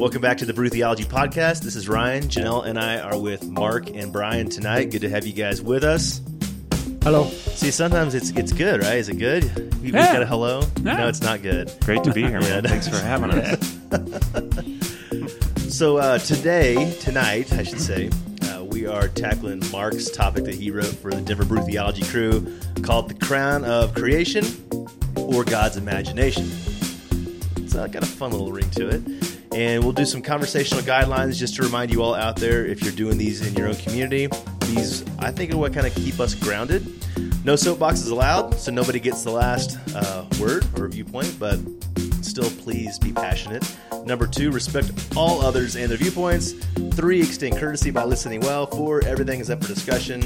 Welcome back to the Brew Theology Podcast. This is Ryan. Janelle and I are with Mark and Brian tonight. Good to have you guys with us. Hello. See, sometimes it's it's good, right? Is it good? We Yeah. got a hello. Yeah. No, it's not good. Great to be here, man. Thanks for having us. So uh, today, tonight, I should say, uh, we are tackling Mark's topic that he wrote for the Denver Brew Theology crew called "The Crown of Creation" or God's Imagination. It's uh, got a fun little ring to it. And we'll do some conversational guidelines just to remind you all out there if you're doing these in your own community. These, I think, are what kind of keep us grounded. No soapboxes allowed, so nobody gets the last uh, word or viewpoint, but still please be passionate. Number two, respect all others and their viewpoints. Three, extend courtesy by listening well. Four, everything is up for discussion.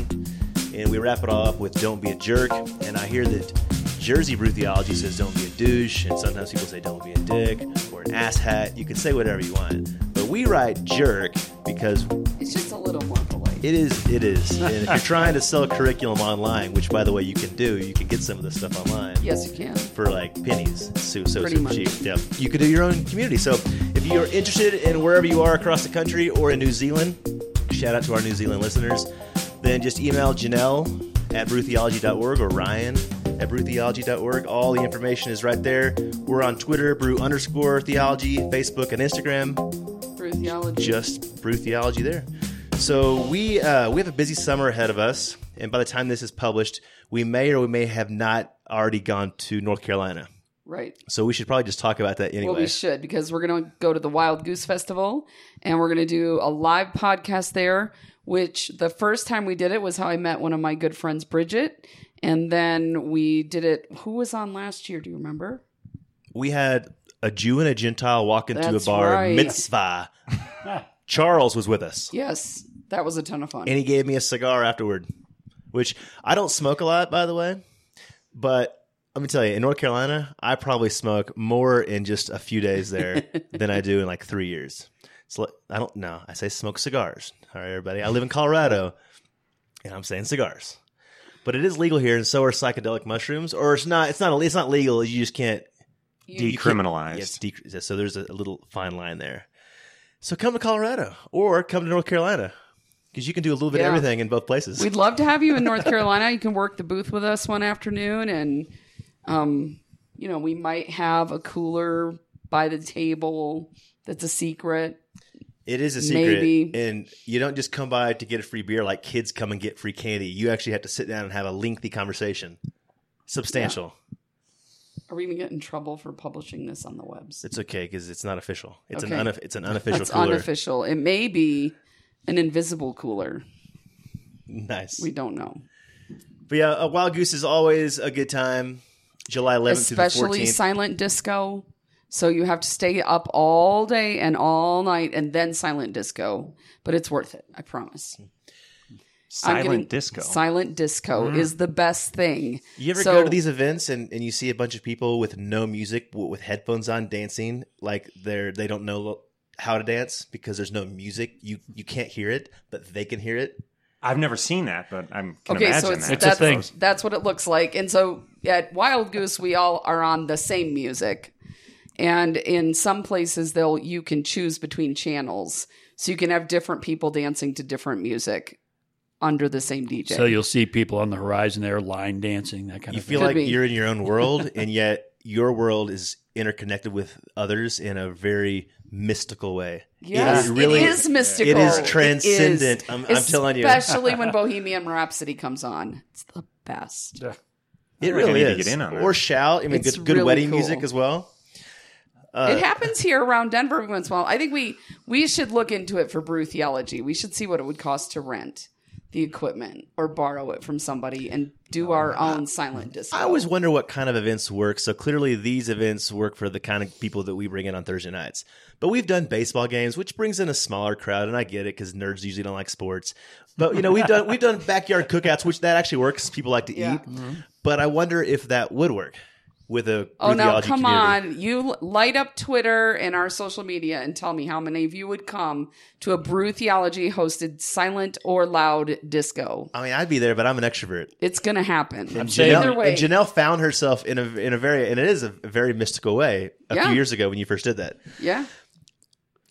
And we wrap it all up with don't be a jerk. And I hear that Jersey Brew Theology says don't be a douche, and sometimes people say don't be a dick an asshat. You can say whatever you want. But we write jerk because It's just a little more polite. it is, it is. And if you're trying to sell curriculum online, which by the way you can do, you can get some of this stuff online yes, you can. for like pennies. It's so so Pretty super much. cheap. Yeah, you could do your own community. So if you're interested in wherever you are across the country or in New Zealand, shout out to our New Zealand listeners. Then just email Janelle at brewtheology.org or Ryan at brewtheology.org. All the information is right there. We're on Twitter, brew underscore theology, Facebook and Instagram Brew theology. just brew theology there. So we uh, we have a busy summer ahead of us, and by the time this is published, we may or we may have not already gone to North Carolina. right. So we should probably just talk about that anyway. Well, we should because we're going to go to the Wild Goose Festival and we're going to do a live podcast there. Which the first time we did it was how I met one of my good friends, Bridget. And then we did it. Who was on last year? Do you remember? We had a Jew and a Gentile walk into That's a bar right. mitzvah. Charles was with us, Yes, that was a ton of fun. and he gave me a cigar afterward, which I don't smoke a lot, by the way. But let me tell you, in North Carolina, I probably smoke more in just a few days there than I do in like three years. So I don't know. I say smoke cigars. All right, everybody. I live in Colorado, and I'm saying cigars. But it is legal here, and so are psychedelic mushrooms. Or it's not. It's not. It's not legal. You just can't You- you Decriminalized. Yes, dec- so there's a, a little fine line there. So come to Colorado or come to North Carolina because you can do a little bit Yeah. of everything in both places. We'd love to have you in North Carolina. You can work the booth with us one afternoon, and um, you know we might have a cooler by the table that's a secret. It is a secret, Maybe. and you don't just come by to get a free beer like kids come and get free candy. You actually have to sit down and have a lengthy conversation, substantial. Are we gonna get in trouble for publishing this on the webs? It's okay because it's not official. It's Okay. an unof- it's an unofficial That's cooler. unofficial. It may be an invisible cooler. Nice, We don't know. but yeah, a wild goose is always a good time. July 11th Especially to the 14th. silent disco. So you have to stay up all day and all night and then silent disco. But it's worth it, I promise. Hmm. Silent getting- disco. Silent disco hmm. is the best thing. You ever So- go to these events and, and you see a bunch of people with no music, w- with headphones on, dancing like they're they don't know how to dance because there's no music. You you can't hear it, but they can hear it. I've never seen that, but I can Okay, imagine so it's, that. It's a thing. that's what it looks like. And so at Wild Goose, we all are on the same music. And in some places, they'll you can choose between channels, so you can have different people dancing to different music under the same DJ. So you'll see people on the horizon there line dancing, that kind You of You feel thing. like be. you're in your own world, and yet your world is interconnected with others in a very mystical way. yes, it really it is mystical. It is transcendent. is. I'm, I'm telling you, especially when Bohemian Rhapsody comes on, it's the best. Yeah. It I think I really need to is. get in on that. or shout. I mean, It's good, good really wedding cool. music as well. Uh, it happens here around Denver every once in a while. I think we we should look into it for brew theology. We should see what it would cost to rent the equipment or borrow it from somebody and do our own silent disco. I always wonder what kind of events work. So clearly, these events work for the kind of people that we bring in on Thursday nights. But we've done baseball games, which brings in a smaller crowd, and I get it because nerds usually don't like sports. But you know, we've done we've done backyard cookouts, which that actually works. People like to Yeah. eat. But I wonder if that would work with a Oh Brew no! Theology Come community. on, you light up Twitter and our social media and tell me how many of you would come to a Brew Theology hosted silent or loud disco. I mean, I'd be there, but I'm an extrovert. It's gonna happen. I'm Janelle, saying- Either way, and Janelle found herself in a in a very and it is a very mystical way a Yeah. few years ago when you first did that. yeah.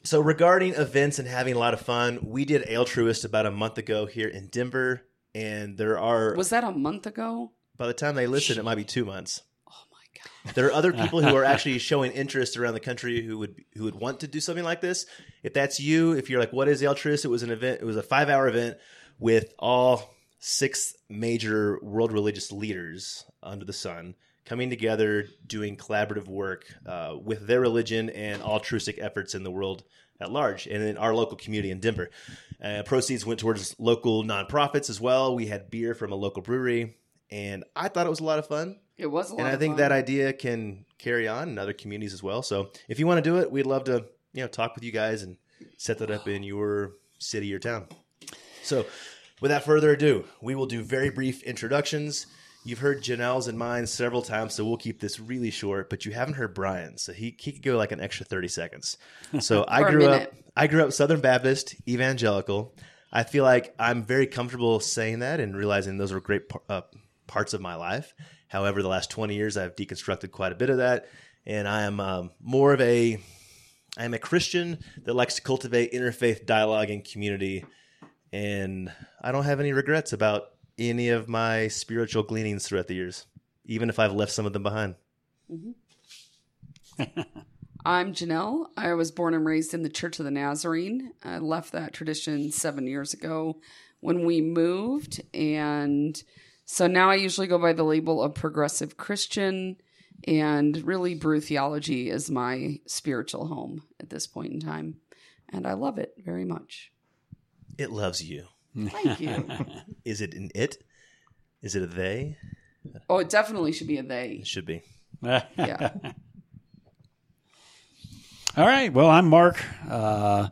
So regarding events and having a lot of fun, we did Altruist about a month ago here in Denver, and there are Was that a month ago? by the time they listen, it might be two months. There are other people who are actually showing interest around the country who would who would want to do something like this. If that's you, if you're like, what is Altruist? It was an event. It was a five hour event with all six major world religious leaders under the sun coming together, doing collaborative work uh, with their religion and altruistic efforts in the world at large, and in our local community in Denver. Uh, proceeds went towards local nonprofits as well. We had beer from a local brewery, and I thought it was a lot of fun It was a lot and I think fun. that idea can carry on in other communities as well. So if you want to do it, we'd love to you know talk with you guys and set that up in your city or town. So without further ado, we will do very brief introductions. You've heard Janelle's and mine several times, so we'll keep this really short. But you haven't heard Brian's, so he he could go like an extra thirty seconds. So I grew up. I grew up Southern Baptist, evangelical. I feel like I'm very comfortable saying that and realizing those were great uh, parts of my life. However, the last 20 years, I've deconstructed quite a bit of that, and I am um, more of a I am a Christian that likes to cultivate interfaith dialogue and community, and I don't have any regrets about any of my spiritual gleanings throughout the years, even if I've left some of them behind. I'm Janelle. I was born and raised in the Church of the Nazarene. I left that tradition seven years ago when we moved. And so now I usually go by the label of progressive Christian. And really, Brew Theology is my spiritual home at this point in time. And I love it very much. It loves you. Thank you. Is it an it? Is it a they? oh, it definitely should be a they. It should be. Yeah. All right. Well, I'm Mark. Uh,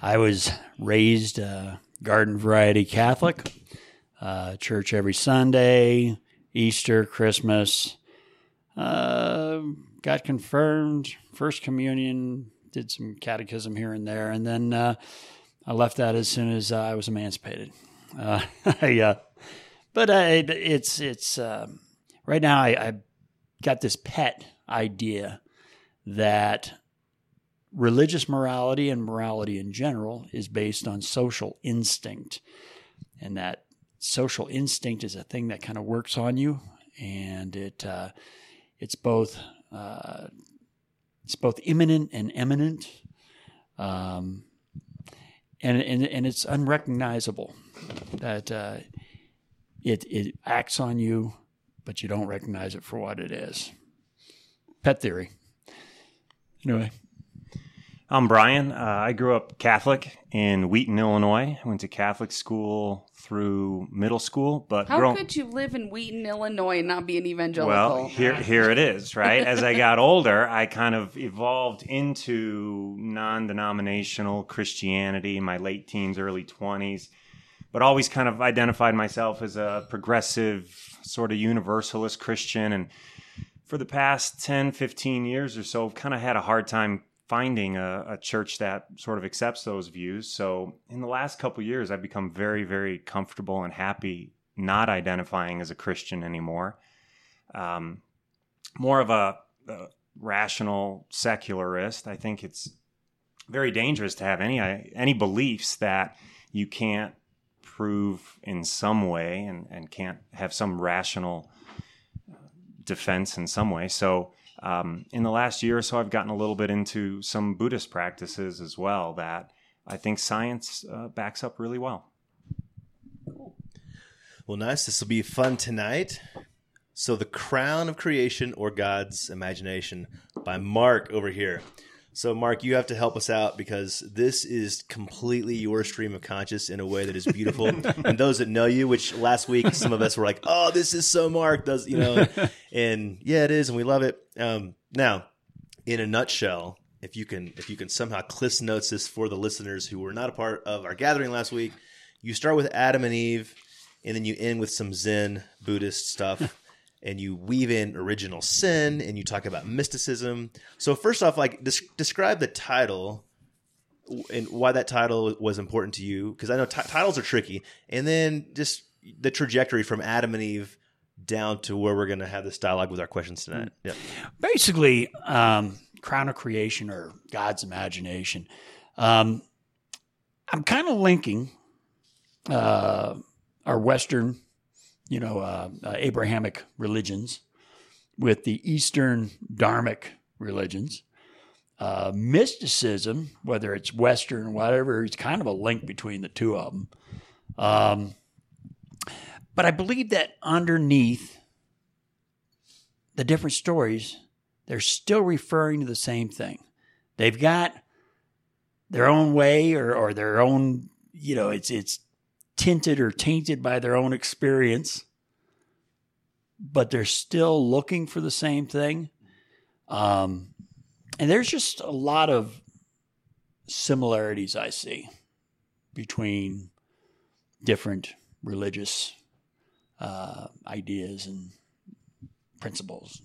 I was raised uh, garden variety Catholic, uh, church every Sunday, Easter, Christmas. Uh, got confirmed, First Communion, did some catechism here and there, and then uh, I left that as soon as uh, I was emancipated. Uh, I, uh, but it, it's it's um right now I, I got this pet idea that religious morality and morality in general is based on social instinct. And that social instinct is a thing that kind of works on you. And it, uh, it's both, uh, it's both imminent and eminent. Um, and, and, and it's unrecognizable that, uh, it, it acts on you, but you don't recognize it for what it is. Pet theory. Anyway. I'm Brian. Uh, I grew up Catholic in Wheaton, Illinois. I went to Catholic school through middle school, but How grown- could you live in Wheaton, Illinois, and not be an evangelical? well, here here it is, right? As I got older, I kind of evolved into non-denominational Christianity in my late teens, early 20s, but always kind of identified myself as a progressive sort of universalist Christian and for the past 10, 15 years or so, I've kind of had a hard time finding a, a church that sort of accepts those views. So in the last couple years, I've become very, very comfortable and happy not identifying as a Christian anymore. Um, more of a, a rational secularist. I think it's very dangerous to have any any beliefs that you can't prove in some way and, and can't have some rational defense in some way. So, um, in the last year or so, I've gotten a little bit into some Buddhist practices as well that I think science uh, backs up really well. Well, nice. This will be fun tonight. So, The Crown of Creation or God's Imagination by Mark over here. So, Mark, you have to help us out because this is completely your stream of conscious in a way that is beautiful. and those that know you, which last week some of us were like, "Oh, this is so Mark," does you know? and yeah, it is, and we love it. Um, now, in a nutshell, if you can, if you can somehow Cliff notes this for the listeners who were not a part of our gathering last week, you start with Adam and Eve, and then you end with some Zen Buddhist stuff. And you weave in original sin and you talk about mysticism. So first off, like des- describe the title and why that title was important to you because I know t- titles are tricky, and then just the trajectory from Adam and Eve down to where we're going to have this dialogue with our questions tonight. Yeah. basically um, crown of creation or god's imagination Um, I'm kind of linking uh, our Western, you know, uh, uh, Abrahamic religions with the Eastern Dharmic religions. Uh, mysticism, whether it's Western or whatever, it's kind of a link between the two of them. Um, but I believe that underneath the different stories, they're still referring to the same thing. They've got their own way or, or their own, you know, it's it's tinted or tainted by their own experience, but they're still looking for the same thing. Um, and there's just a lot of similarities I see between different religious uh, ideas and principles.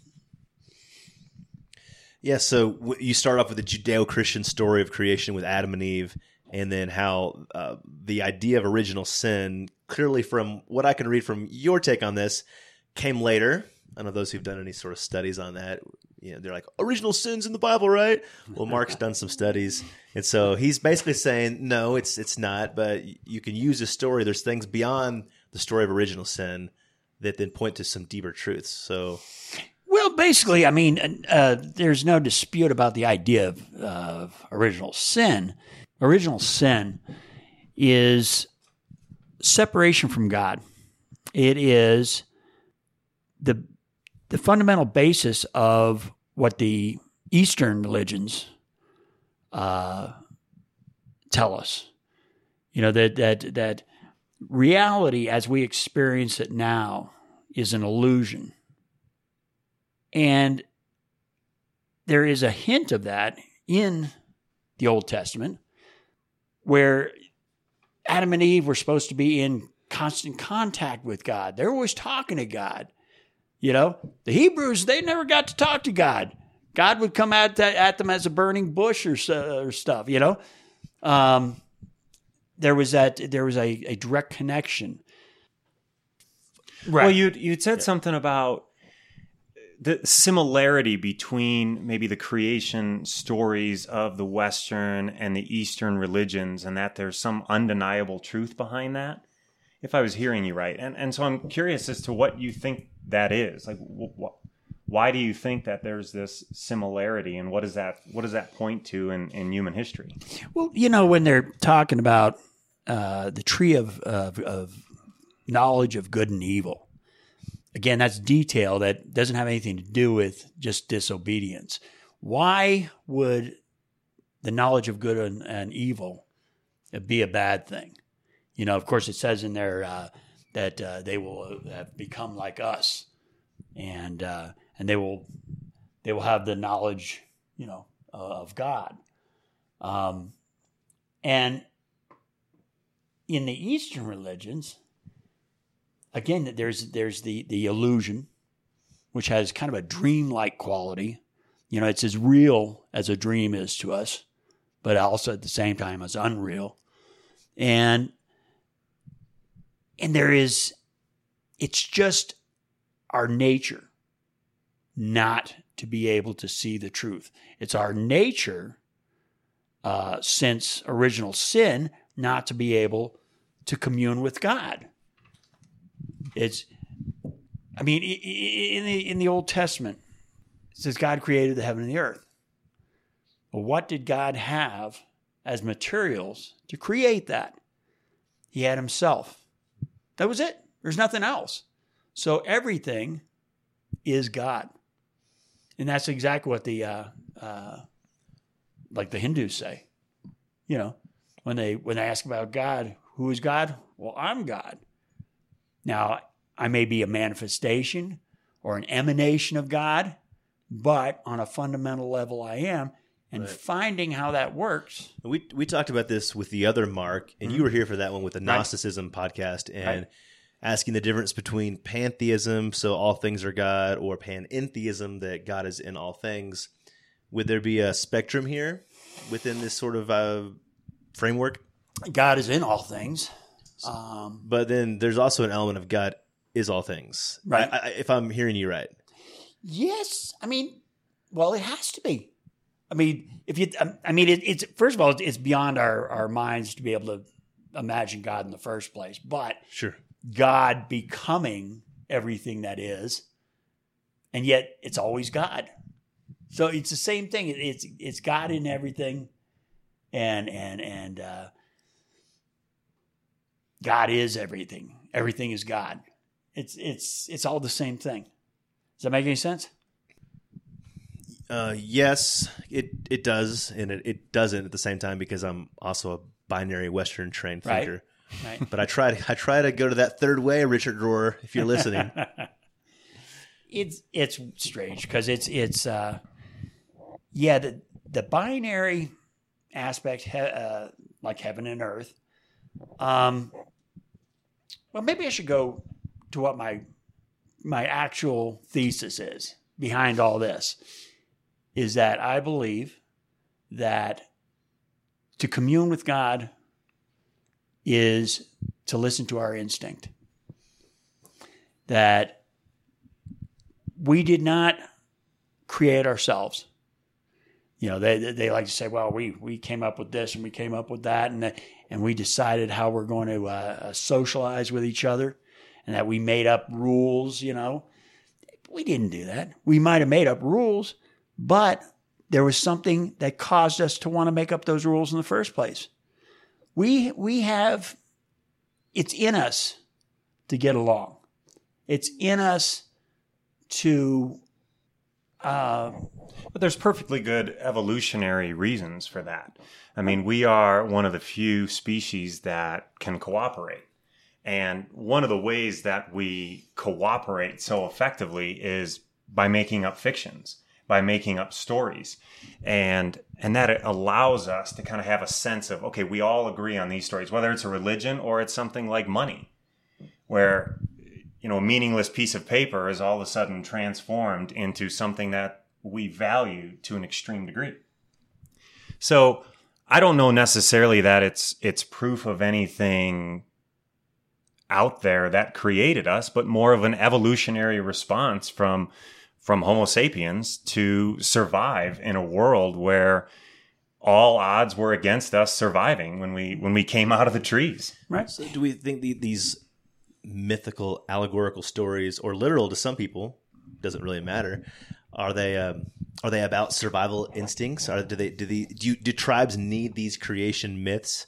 Yeah, so you start off with the Judeo-Christian story of creation with Adam and Eve, and then how uh, the idea of original sin, clearly from what I can read from your take on this, came later. I know those who've done any sort of studies on that. You know, they're like original sins in the Bible, right? Well, Mark's done some studies, and so he's basically saying no, it's it's not. But you can use a story. There's things beyond the story of original sin that then point to some deeper truths. So Well, basically, I mean, uh, there's no dispute about the idea of, of original sin. Original sin is separation from God. It is the the fundamental basis of what the Eastern religions uh, tell us. You know that that that reality as we experience it now is an illusion. And there is a hint of that in the Old Testament where Adam and Eve were supposed to be in constant contact with God. They're always talking to God. You know, the Hebrews, they never got to talk to God. God would come at, at them as a burning bush or, or stuff, you know. Um, there was that there was a, a direct connection. Well, you you said something about the similarity between maybe the creation stories of the Western and the Eastern religions, and that there's some undeniable truth behind that. If I was hearing you right, and and so I'm curious as to what you think that is. Like, wh- wh- why do you think that there's this similarity, and what does that what does that point to in, in human history? Well, you know, when they're talking about uh, the tree of, of, of knowledge of good and evil, again, that's detail that doesn't have anything to do with just disobedience. Why would the knowledge of good and, and evil be a bad thing? You know, of course, it says in there uh, that uh, they will have become like us, and uh, and they will they will have the knowledge, you know, of God. Um, and in the Eastern religions, again, there's there's the the illusion, which has kind of a dream-like quality. You know, it's as real as a dream is to us, but also at the same time as unreal. And and there is it's just our nature not to be able to see the truth. It's our nature uh, since original sin not to be able to commune with God. It's, I mean, in the in the Old Testament, it says God created the heaven and the earth. Well, what did God have as materials to create that? He had Himself. That was it. There's nothing else. So everything is God, and that's exactly what the uh, uh, like the Hindus say. You know, when they when they ask about God, who is God? Well, I'm God. Now, I may be a manifestation or an emanation of God, but on a fundamental level, I am. And Right. finding how that works. We we talked about this with the other Mark, and you were here for that one with the Gnosticism podcast, and Mm-hmm. Right. asking the difference between pantheism, so all things are God, or panentheism, that God is in all things. Would there be a spectrum here within this sort of uh, framework? God is in all things. Um, But then there's also an element of God is all things, Right. I, I, if I'm hearing you right. yes, I mean, well, it has to be. I mean, if you, um, I mean, it, it's first of all, it's beyond our our minds to be able to imagine God in the first place, but Sure. God becoming everything that is, and yet it's always God. So it's the same thing. It's it's God in everything, and and and uh, God is everything. Everything is God. It's it's it's all the same thing. Does that make any sense? Uh, yes, it it does, and it, it doesn't at the same time because I'm also a binary Western trained thinker. Right. right. But I try to I try to go to that third way, Richard Rohr, if you're listening. it's it's strange because it's it's uh yeah the the binary aspect uh, like heaven and earth um well maybe i should go to what my my actual thesis is behind all this is that i believe that to commune with god is to listen to our instinct that we did not create ourselves. You know, they they like to say, "Well, we we came up with this and we came up with that, and and we decided how we're going to uh, socialize with each other, and that we made up rules." You know, we didn't do that. We might have made up rules, but there was something that caused us to want to make up those rules in the first place. We we have it's in us to get along. It's in us to But there's perfectly good evolutionary reasons for that. I mean, we are one of the few species that can cooperate. And one of the ways that we cooperate so effectively is by making up fictions, by making up stories. And and that allows us to kind of have a sense of okay, we all agree on these stories, whether it's a religion or it's something like money, where you know, a meaningless piece of paper is all of a sudden transformed into something that we value to an extreme degree. So I don't know necessarily that it's it's proof of anything out there that created us, but more of an evolutionary response from from Homo sapiens to survive in a world where all odds were against us surviving when we when we came out of the trees. right. So do we think the, these mythical, allegorical stories, or literal to some people, doesn't really matter? Are they um, are they about survival instincts? Are do they do the do, you, do tribes need these creation myths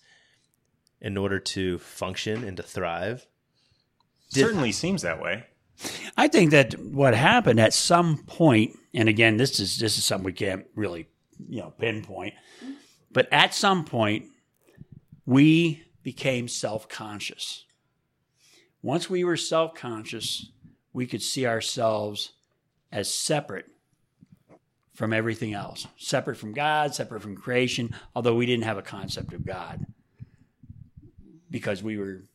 in order to function and to thrive? Certainly seems that way. I think that what happened at some point, and again, this is this is something we can't really, you know, pinpoint, but at some point, we became self conscious. Once we were self conscious, we could see ourselves as separate from everything else, separate from God, separate from creation. Although we didn't have a concept of God, because we were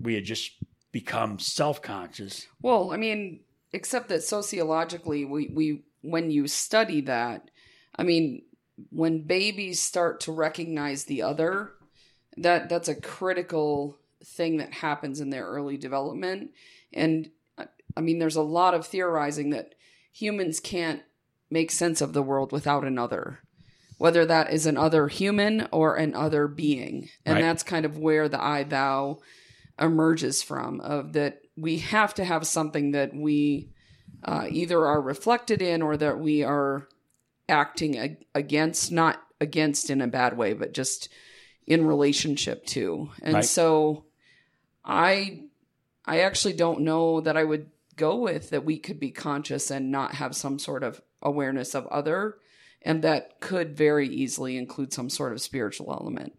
we had just become self conscious. Well, I mean, except that sociologically, we, we when you study that, I mean, when babies start to recognize the other, that that's a critical thing that happens in their early development. And uh, I mean, there's a lot of theorizing that humans can't make sense of the world without another, whether that is an other human or an other being. And Right. that's kind of where the I thou emerges from of that we have to have something that we uh, either are reflected in or that we are acting ag- against not against in a bad way but just in relationship to and Right. so i i actually don't know that i would go with that we could be conscious and not have some sort of awareness of other and that could very easily include some sort of spiritual element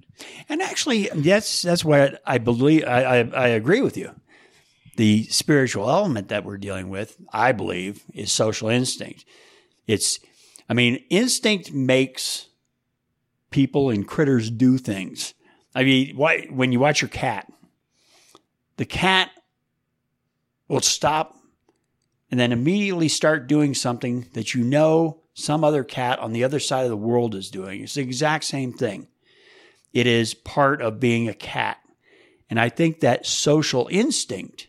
And actually, that's that's what I believe. I, I, I agree with you. The spiritual element that we're dealing with, I believe, is social instinct. It's, I mean, instinct makes people and critters do things. I mean, why, when you watch your cat, the cat will stop and then immediately start doing something that you know some other cat on the other side of the world is doing. It's the exact same thing. It is part of being a cat. And I think that social instinct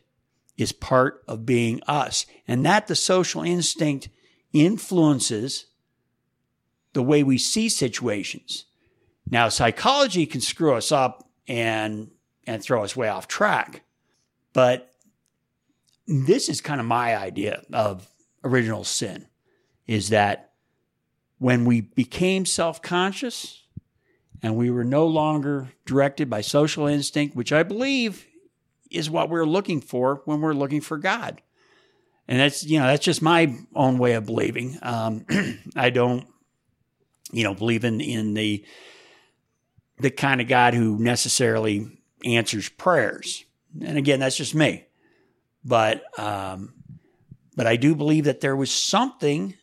is part of being us. And that the social instinct influences the way we see situations. Now, psychology can screw us up and and throw us way off track. But this is kind of my idea of original sin is that when we became self-conscious and we were no longer directed by social instinct, which I believe is what we're looking for when we're looking for God. And that's, you know, that's just my own way of believing. Um, I don't, you know, believe in, in the, the kind of God who necessarily answers prayers. And again, that's just me. But, um, but I do believe that there was something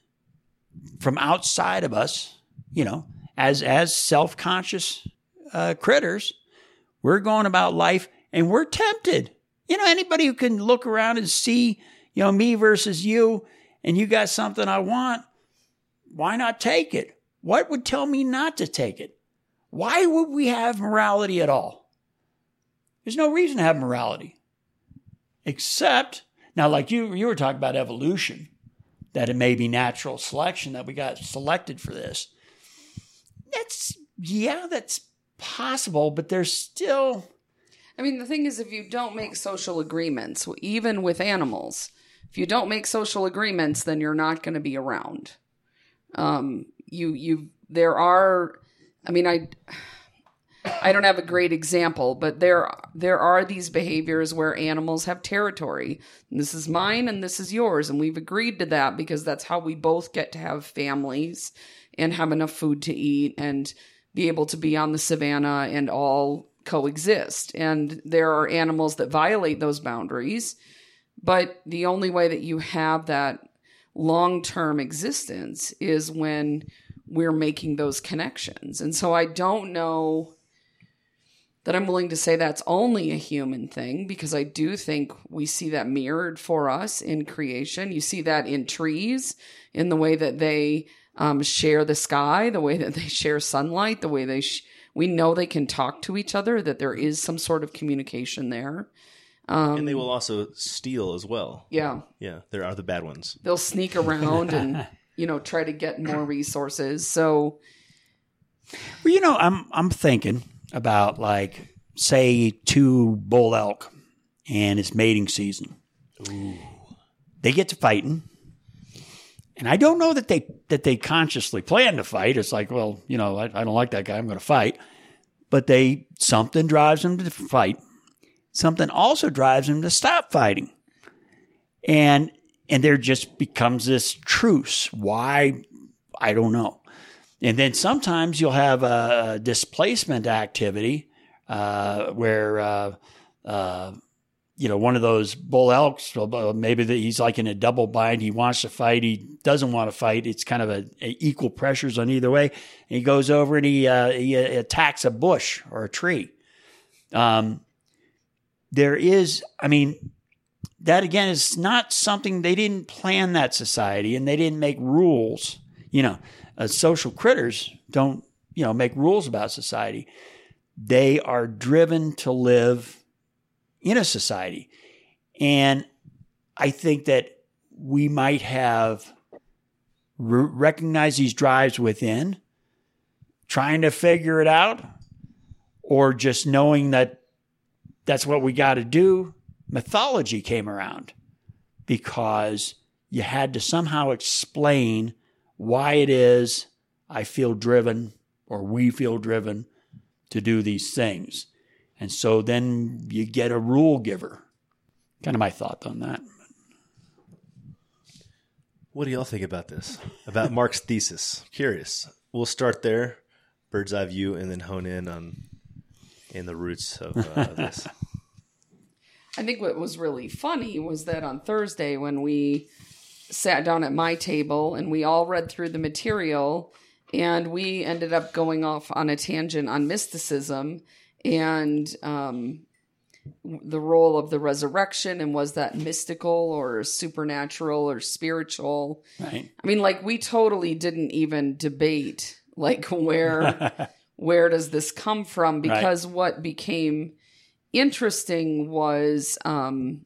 from outside of us, you know, as, as self-conscious, uh, critters, we're going about life and we're tempted. You know, anybody who can look around and see, you know, me versus you, and you got something I want, why not take it? What would tell me not to take it? Why would we have morality at all? There's no reason to have morality. Except, now, like you, you were talking about evolution, that it may be natural selection that we got selected for this. That's, yeah, that's possible, but there's still I mean, the thing is, if you don't make social agreements, even with animals, if you don't make social agreements, then you're not going to be around. Um, you, you, there are, I mean, I, I don't have a great example, but there, there are these behaviors where animals have territory. This is mine and this is yours, and we've agreed to that because that's how we both get to have families and have enough food to eat and be able to be on the savannah and all coexist. And there are animals that violate those boundaries. But the only way that you have that long term existence is when we're making those connections. And so I don't know that I'm willing to say that's only a human thing because I do think we see that mirrored for us in creation. You see that in trees, in the way that they um, share the sky, the way that they share sunlight, the way they sh- we know they can talk to each other, that there is some sort of communication there. Um, and they will also steal as well. Yeah. Yeah. There are the bad ones. They'll sneak around and, you know, try to get more resources. So, well, you know, I'm, I'm thinking about like, say, two bull elk and it's mating season. Ooh. They get to fighting. And I don't know that they that they consciously plan to fight. It's like, well, you know, I, I don't like that guy. I'm going to fight. But they something drives them to fight. Something also drives them to stop fighting. And and there just becomes this truce. Why? I don't know. And then sometimes you'll have a displacement activity uh, where uh, uh, you know, one of those bull elks, maybe he's like in a double bind. He wants to fight. He doesn't want to fight. It's kind of a, a equal pressures on either way. And he goes over and he, uh, he uh, attacks a bush or a tree. Um, there is, I mean, that again is not something they didn't plan that society and they didn't make rules. You know, uh, social critters don't, you know, make rules about society. They are driven to live in a society. And I think that we might have re- recognized these drives within, trying to figure it out, or just knowing that that's what we got to do. Mythology came around because you had to somehow explain why it is I feel driven or we feel driven to do these things. And so then you get a rule giver. Kind of my thought on that. What do y'all think about this? About Mark's thesis? Curious. We'll start there, bird's eye view, and then hone in on in the roots of uh, this. I think what was really funny was that on Thursday when we sat down at my table and we all read through the material and we ended up going off on a tangent on mysticism and um, the role of the resurrection and was that mystical or supernatural or spiritual. Right. I mean like we totally didn't even debate like where where does this come from? Because right. what became interesting was um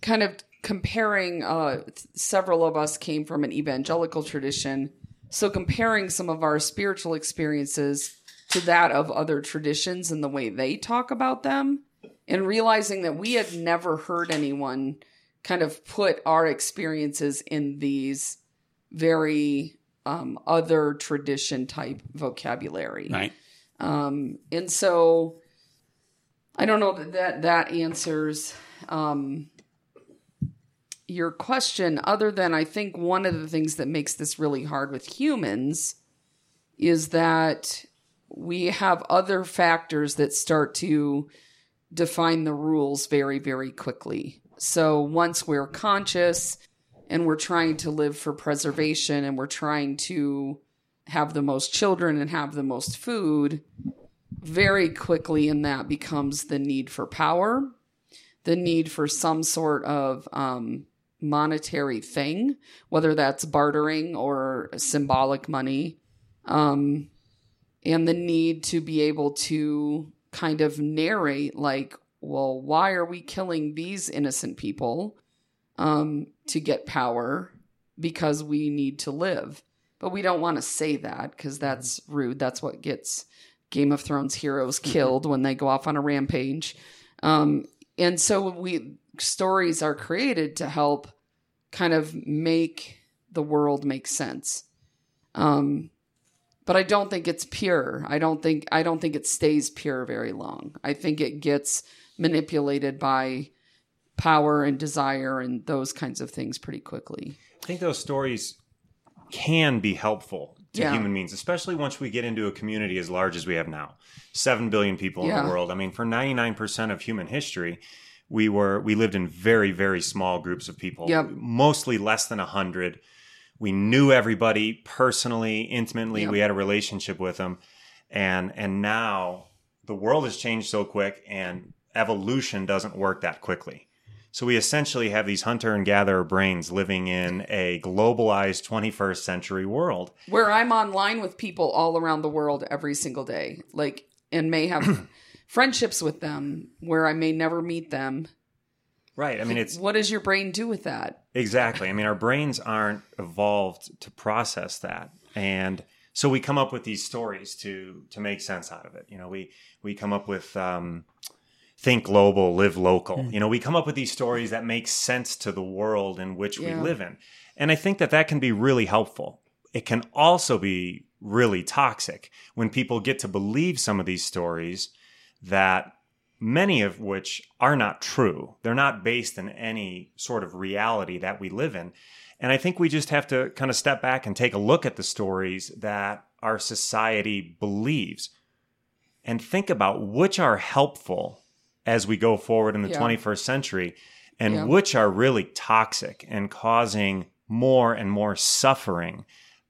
kind of comparing uh several of us came from an evangelical tradition So comparing some of our spiritual experiences to that of other traditions and the way they talk about them, and realizing that we had never heard anyone kind of put our experiences in these very um, other tradition type vocabulary. Right. Um, and so I don't know that that, that answers um, your question, other than I think one of the things that makes this really hard with humans is that we have other factors that start to define the rules very, very quickly. So once we're conscious and we're trying to live for preservation and we're trying to have the most children and have the most food, very quickly in that becomes the need for power, the need for some sort of um, monetary thing, whether that's bartering or symbolic money, um, and the need to be able to kind of narrate, like, well, why are we killing these innocent people um, to get power? Because we need to live. But we don't want to say that because that's rude. That's what gets Game of Thrones heroes killed when they go off on a rampage. Um, and so we stories are created to help kind of make the world make sense. Um, but I don't think it's pure. I don't think I don't think it stays pure very long. I think it gets manipulated by power and desire and those kinds of things pretty quickly. I think those stories can be helpful to Yeah. human beings, especially once we get into a community as large as we have now. 7 billion people in the world. I mean, for 99% of human history, we were we lived in very very small groups of people. Yep. Mostly less than 100. We knew everybody personally, intimately. Yep. We had a relationship with them. And and now the world has changed so quick and evolution doesn't work that quickly. So we essentially have these hunter and gatherer brains living in a globalized 21st century world. where I'm online with people all around the world every single day, like, and may have friendships with them where I may never meet them. Right. I mean, it's What does your brain do with that? exactly. I mean, our brains aren't evolved to process that. And so we come up with these stories to to make sense out of it. You know, we we come up with um, think global, live local. You know, we come up with these stories that make sense to the world in which we live in. And I think that that can be really helpful. It can also be really toxic when people get to believe some of these stories that many of which are not true. They're not based in any sort of reality that we live in. And I think we just have to kind of step back and take a look at the stories that our society believes and think about which are helpful as we go forward in the Yeah. 21st century and Yeah. which are really toxic and causing more and more suffering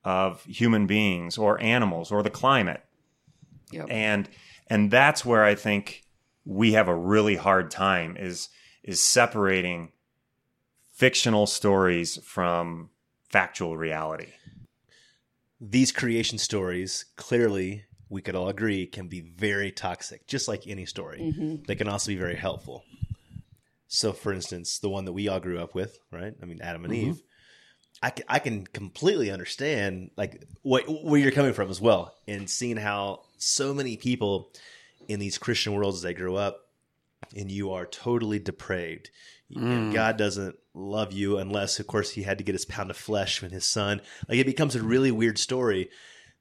of human beings or animals or the climate Yep. and and that's where I think we have a really hard time is is separating fictional stories from factual reality. These creation stories, clearly, we could all agree, can be very toxic, just like any story. Mm-hmm. They can also be very helpful. So, for instance, the one that we all grew up with, right? I mean, Adam and mm-hmm. Eve. I can, I can completely understand like what where you're coming from as well, and seeing how so many people in these Christian worlds as they grow up, and you are totally depraved. And God doesn't love you unless, of course, He had to get His pound of flesh from His Son. Like it becomes a really weird story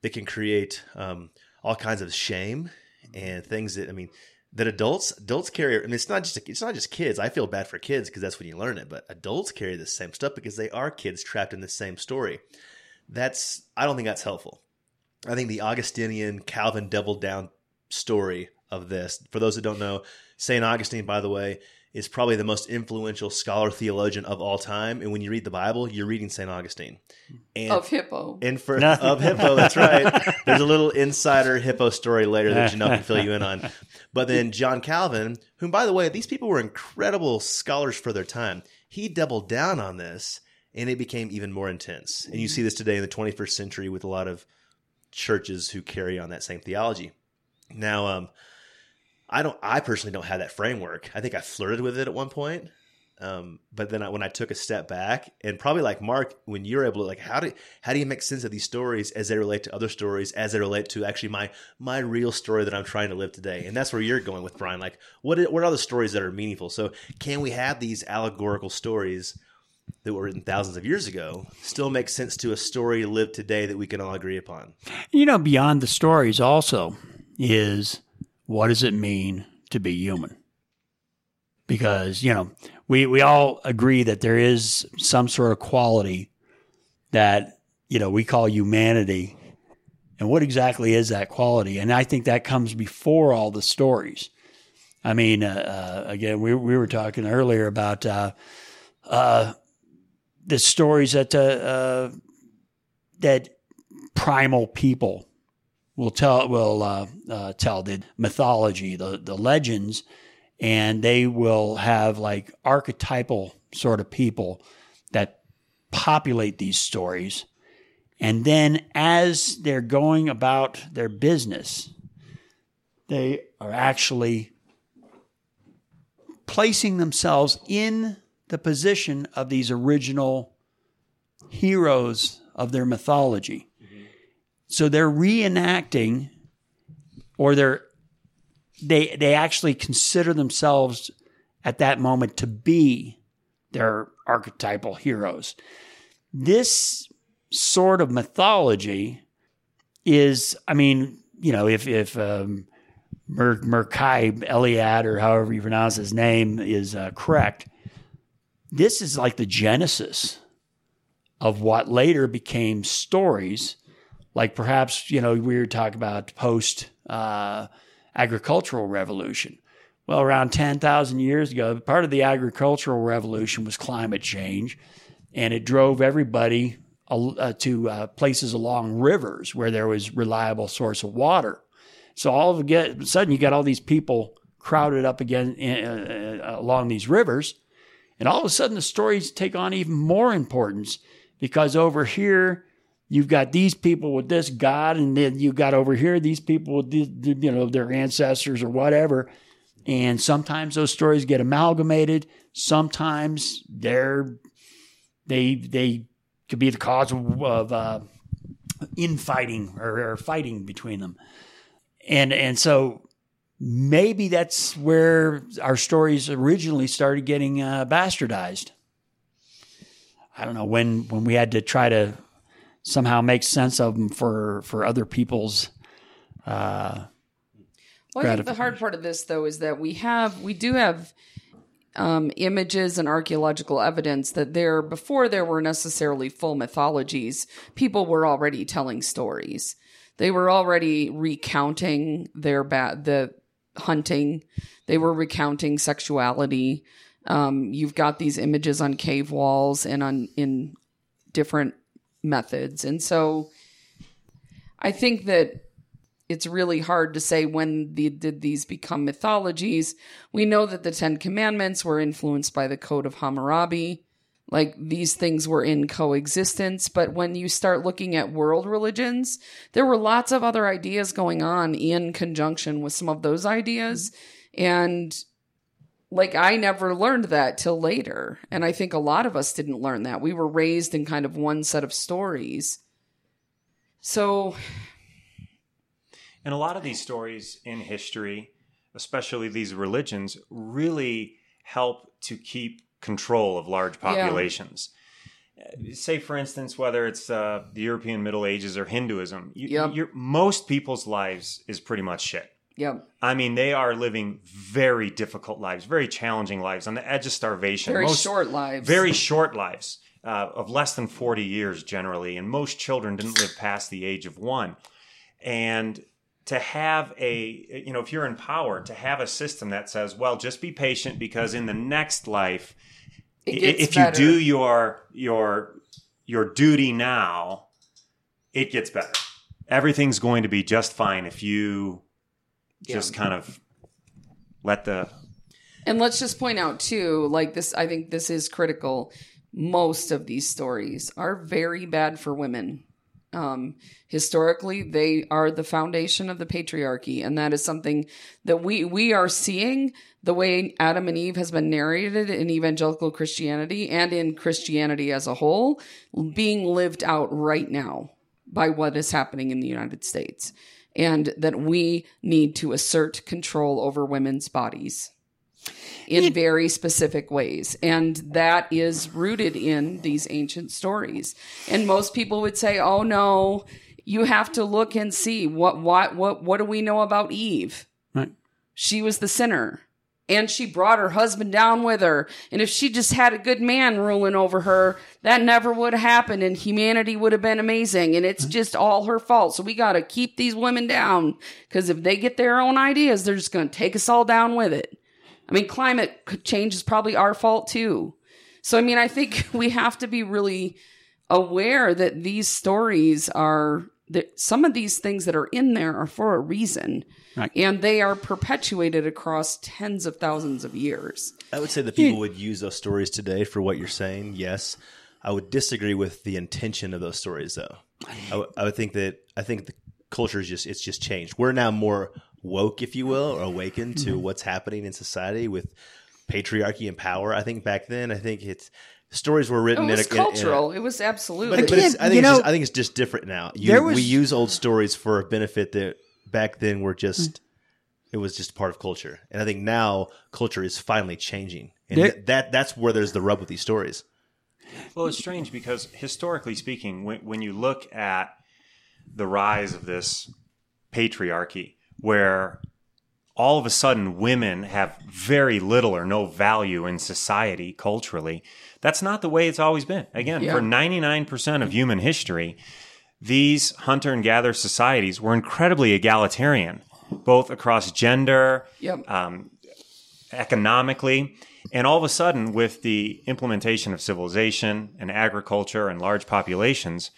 that can create um, all kinds of shame and things that I mean that adults adults carry. I mean, it's not just it's not just kids. I feel bad for kids because that's when you learn it, but adults carry the same stuff because they are kids trapped in the same story. That's I don't think that's helpful. I think the Augustinian Calvin doubled down story of this. For those that don't know, St. Augustine, by the way, is probably the most influential scholar theologian of all time. And when you read the Bible, you're reading St. Augustine. And of Hippo. and for of Hippo, that's right. There's a little insider Hippo story later that Janelle can fill you in on. But then John Calvin, whom by the way, these people were incredible scholars for their time. He doubled down on this and it became even more intense. And you see this today in the 21st century with a lot of churches who carry on that same theology. Now, um, I don't. I personally don't have that framework. I think I flirted with it at one point, Um, but then I, when I took a step back, and probably like Mark, when you're able to like, how do how do you make sense of these stories as they relate to other stories, as they relate to actually my my real story that I'm trying to live today? And that's where you're going with Brian. Like, what what are the stories that are meaningful? So, can we have these allegorical stories that were written thousands of years ago still make sense to a story lived today that we can all agree upon? You know, beyond the stories also is what does it mean to be human? Because, you know, we, we all agree that there is some sort of quality that, you know, we call humanity. And what exactly is that quality? And I think that comes before all the stories. I mean, uh, uh, again, we, we were talking earlier about uh, uh, the stories that uh, uh, that primal people will tell will uh, uh, tell the mythology, the the legends, and they will have like archetypal sort of people that populate these stories, and then as they're going about their business, they are actually placing themselves in the position of these original heroes of their mythology. So they're reenacting or they're they they actually consider themselves at that moment to be their archetypal heroes. This sort of mythology is I mean, you know, if if um Mer- Merkai Eliade or however you pronounce his name is uh, correct, this is like the genesis of what later became stories like perhaps you know we were talking about post uh, agricultural revolution. Well around 10,000 years ago part of the agricultural revolution was climate change and it drove everybody uh, to uh, places along rivers where there was reliable source of water. So all of a sudden you got all these people crowded up again uh, along these rivers and all of a sudden the stories take on even more importance because over here you've got these people with this God, and then you've got over here these people with you know their ancestors or whatever. And sometimes those stories get amalgamated. Sometimes they're they they could be the cause of, of uh, infighting or, or fighting between them. And and so maybe that's where our stories originally started getting uh, bastardized. I don't know when when we had to try to somehow make sense of them for for other people's. Uh, well, I think the hard part of this, though, is that we have we do have um, images and archaeological evidence that there before there were necessarily full mythologies, people were already telling stories. They were already recounting their ba- the hunting. They were recounting sexuality. Um, you've got these images on cave walls and on in different methods. And so I think that it's really hard to say when the, did these become mythologies. We know that the Ten Commandments were influenced by the Code of Hammurabi. Like these things were in coexistence. But when you start looking at world religions, there were lots of other ideas going on in conjunction with some of those ideas. And like I never learned that till later. And I think a lot of us didn't learn that. We were raised in kind of one set of stories. So and a lot of these stories in history, especially these religions, really help to keep control of large populations. Yeah. Say, for instance, whether it's uh, the European Middle Ages or Hinduism, you, yep. most people's lives is pretty much shit. Yep. I mean, they are living very difficult lives, very challenging lives, on the edge of starvation. Very most, short lives. Very short lives uh, of less than 40 years generally. And most children didn't live past the age of one. And to have a, you know, if you're in power, to have a system that says, well, just be patient because in the next life, if better. you do your, your, your duty now, it gets better. Everything's going to be just fine if you just kind of let the and let's just point out too like this i think this is critical. Most of these stories are very bad for women. Um, historically, they are the foundation of the patriarchy, and that is something that we we are seeing the way Adam and Eve has been narrated in evangelical Christianity and in Christianity as a whole, being lived out right now by what is happening in the United States, and that we need to assert control over women's bodies in very specific ways. And that is rooted in these ancient stories. And most people would say, oh no, you have to look and see what, what, what, what do we know about Eve? Right. She was the sinner. And she brought her husband down with her. And if she just had a good man ruling over her, that never would have happened and humanity would have been amazing. And it's just all her fault. So we got to keep these women down because if they get their own ideas, they're just going to take us all down with it. I mean, climate change is probably our fault too. So, I mean, I think we have to be really aware that these stories are that some of these things that are in there are for a reason. Right. And they are perpetuated across tens of thousands of years. I would say that people hmm. would use those stories today for what you're saying. Yes, I would disagree with the intention of those stories, though. I, w- I would think that I think the culture is just it's just changed. We're now more woke, if you will, or awakened to hmm. what's happening in society with patriarchy and power. I think back then, I think it's stories were written It was in a, in a- in a- cultural. it was absolutely. but, but it's, I think you it's know, just, I think it's just different now. You, there was- we use old stories for a benefit that back then were just mm. it was just part of culture, and I think now culture is finally changing, and There- that that's where there's the rub with these stories. Well, it's strange because historically speaking, when, when you look at the rise of this patriarchy, where all of a sudden women have very little or no value in society culturally, that's not the way it's always been. Again, Yeah. for 99% of human history, these hunter and gatherer societies were incredibly egalitarian, both across gender, Yep. um, economically. And all of a sudden, with the implementation of civilization and agriculture and large populations,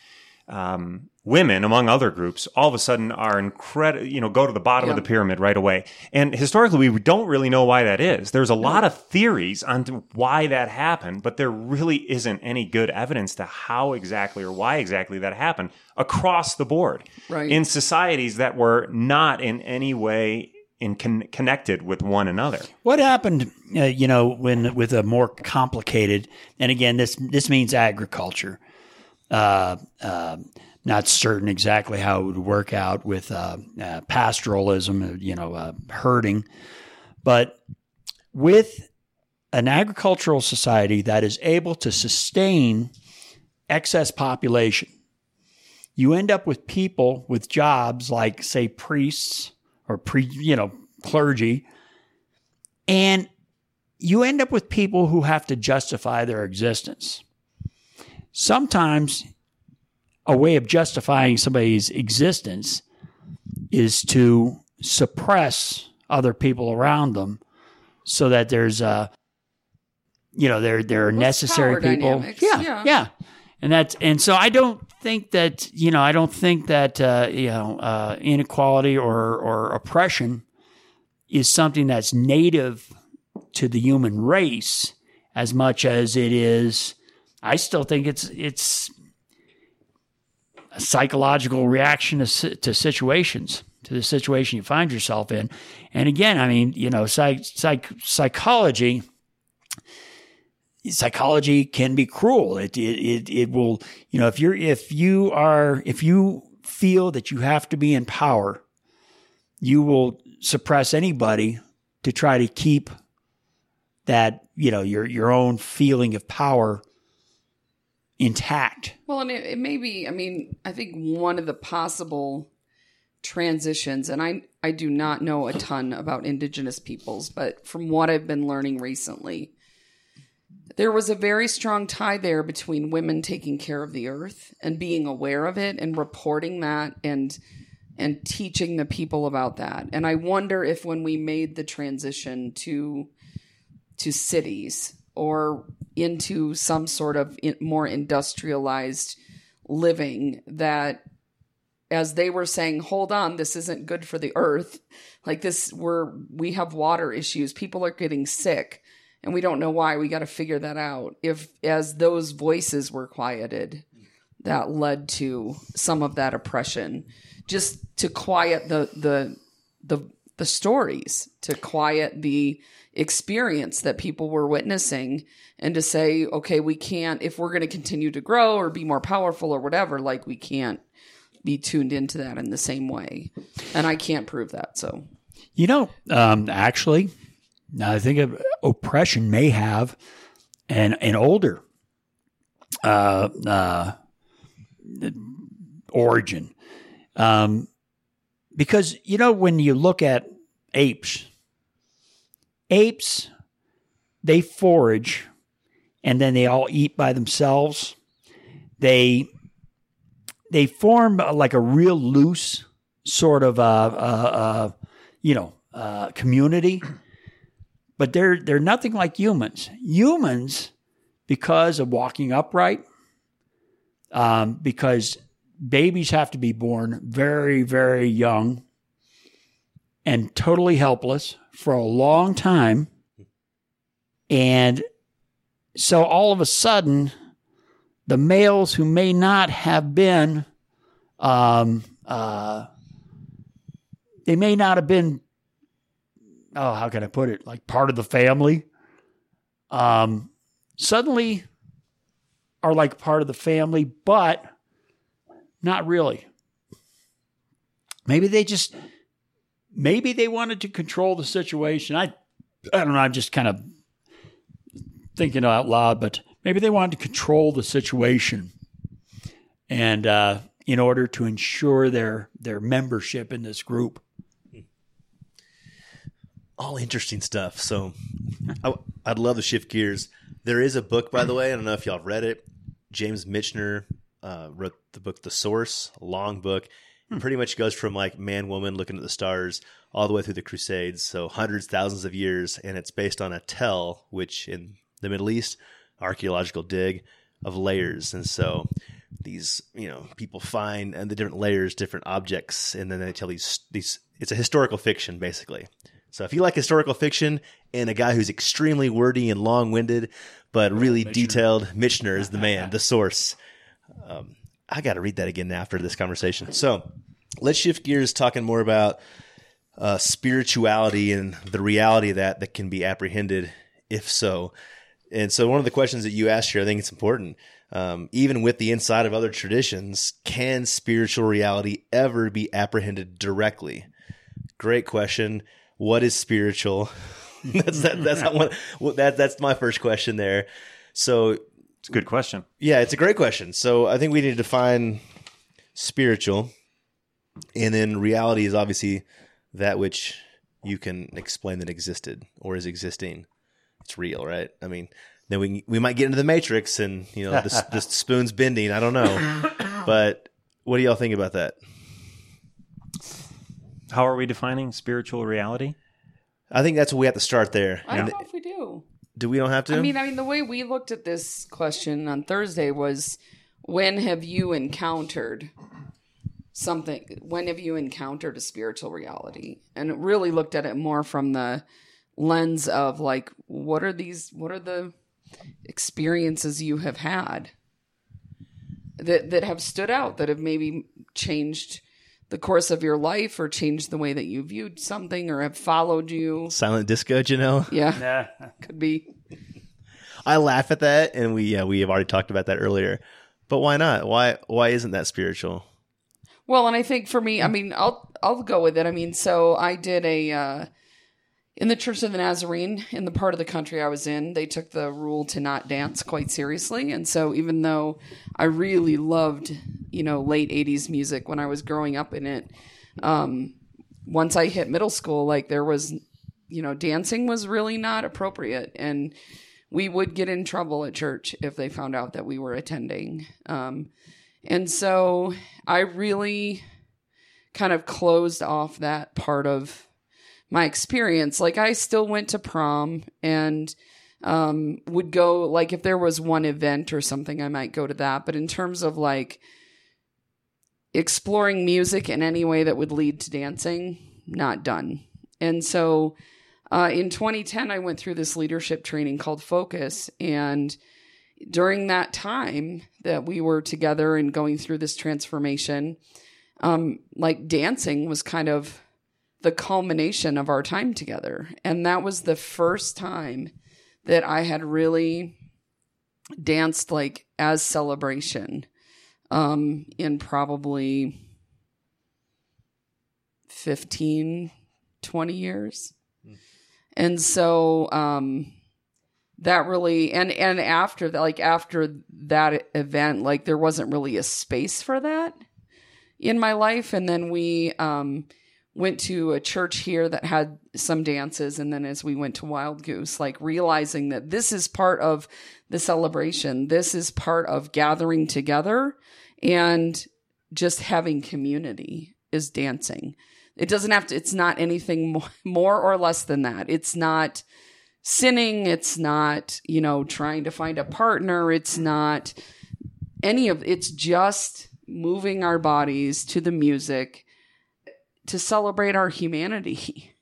um, women, among other groups, all of a sudden are incredible, you know, go to the bottom of the pyramid right away. And historically, we don't really know why that is. There's a lot of theories on why that happened, but there really isn't any good evidence to how exactly or why exactly that happened across the board Right. in societies that were not in any way in con- connected with one another. What happened, uh, you know, when with a more complicated, and again, this this means agriculture. Uh, uh, not certain exactly how it would work out with uh, uh, pastoralism, uh, you know, uh, herding, but with an agricultural society that is able to sustain excess population, you end up with people with jobs like, say, priests or pre, you know, clergy, and you end up with people who have to justify their existence. Sometimes a way of justifying somebody's existence is to suppress other people around them so that there's uh you know there there are Well, necessary people. yeah, yeah. yeah. And that's and so i don't think that you know i don't think that uh you know uh inequality or or oppression is something that's native to the human race as much as it is i still think it's it's psychological reaction to, to situations to the situation you find yourself in. And again i mean you know psych, psych, psychology psychology can be cruel. It, it it it will you know if you're if you are if you feel that you have to be in power you will suppress anybody to try to keep that you know your your own feeling of power intact Well, and it, it may be, I mean, I think one of the possible transitions, and I, I do not know a ton about indigenous peoples, but from what I've been learning recently, there was a very strong tie there between women taking care of the earth and being aware of it and reporting that and and teaching the people about that. And I wonder if when we made the transition to to cities or into some sort of more industrialized living that as they were saying hold on this isn't good for the earth. Like this we're we have water issues. People are getting sick and we don't know why. We got to figure that out. If as those voices were quieted that led to some of that oppression, just to quiet the the the the stories, to quiet the experience that people were witnessing and to say, okay, we can't if we're going to continue to grow or be more powerful or whatever, like we can't be tuned into that in the same way. And I can't prove that. So You know, um, actually, now I think of oppression may have an an older uh, uh, origin, um, because you know when you look at apes, apes they forage and then they all eat by themselves. They they form uh, like a real loose sort of uh, uh, uh, you know uh, community, but they're they're nothing like humans. Humans, because of walking upright, um, because babies have to be born very very young and totally helpless for a long time, and so all of a sudden, the males who may not have been um, uh, they may not have been oh how can i put it? Like part of the family. Um suddenly are like part of the family but not really. Maybe they just maybe they wanted to control the situation i i don't know i'm just kind of thinking out loud but maybe they wanted to control the situation and uh in order to ensure their their membership in this group all interesting stuff. So I, I'd love to shift gears. There is a book, by the way. I don't know if y'all read it. James Michener uh, wrote the book The Source, long book. It pretty much goes from like man, woman looking at the stars all the way through the Crusades. So hundreds, thousands of years. And it's based on a tell, which in the Middle East, archaeological dig of layers. And so these, you know, people find and the different layers, different objects, and then they tell these, these, it's a historical fiction basically. So if you like historical fiction and a guy who's extremely wordy and long winded, but really detailed, Michener is the man, the source. Um, I got to read that again after this conversation. So let's shift gears, talking more about uh, spirituality and the reality of that that can be apprehended, if so. And so one of the questions that you asked here, I think it's important. Um, even with the inside of other traditions, can spiritual reality ever be apprehended directly? Great question what is spiritual? that's that, that's not one. Well, that that's my first question there. So It's a good question. yeah, it's a great question. So I think we need to define spiritual, and then reality is obviously that which you can explain that existed or is existing. It's real, right? I mean, then we we might get into the matrix, and you know, the, the spoon's bending. I don't know, but what do y'all think about that? How are we defining spiritual reality? I think that's what we have to start there. I don't And know if we do. Do we don't have to? I mean, I mean, the way we looked at this question on Thursday was, when have you encountered something? When have you encountered a spiritual reality? And it really looked at it more from the lens of like, what are these? What are the experiences you have had that that have stood out? That have maybe changed the course of your life or changed the way that you viewed something or have followed you? Silent disco, Janelle. Yeah, yeah could be. I laugh at that, and we yeah we have already talked about that earlier. But why not? Why why isn't that spiritual? Well, and I think for me, I mean, I'll I'll go with it. I mean, so I did a uh, in the Church of the Nazarene in the part of the country I was in. They took the rule to not dance quite seriously, and so even though I really loved you know late '80s music when I was growing up in it, um, once I hit middle school, like there was you know dancing was really not appropriate, and we would get in trouble at church if they found out that we were attending. Um, and so I really kind of closed off that part of my experience. Like I still went to prom and um, would go like if there was one event or something, I might go to that. But in terms of like exploring music in any way that would lead to dancing, not done. And so uh, in 2010, I went through this leadership training called Focus, and during that time that we were together and going through this transformation, um, like dancing was kind of the culmination of our time together. And that was the first time that I had really danced like as celebration um, in probably 15, 20 years. And so um, that really and and after that like after that event like there wasn't really a space for that in my life. And then we um went to a church here that had some dances. And then as we went to wild goose like realizing that this is part of the celebration. This is part of gathering together and just having community is dancing. It doesn't have to it's not anything more, or less than that. It's not sinning. It's not you know trying to find a partner. It's not any of it's just moving our bodies to the music to celebrate our humanity.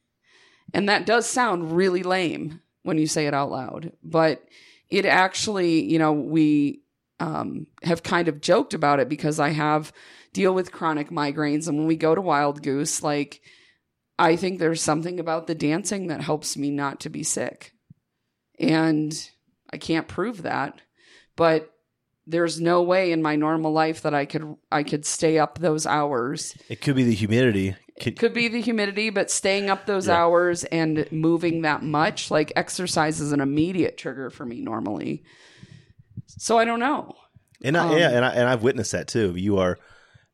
And that does sound really lame when you say it out loud, but it actually, you know, we um, have kind of joked about it because I have deal with chronic migraines, and when we go to Wild Goose, like I think there's something about the dancing that helps me not to be sick, and I can't prove that, but there's no way in my normal life that I could I could stay up those hours. It could be the humidity. Could, Could be the humidity, but staying up those Yeah. hours and moving that much, like exercise is an immediate trigger for me normally. So I don't know. and I, um, yeah, and I, and I've witnessed that too. You are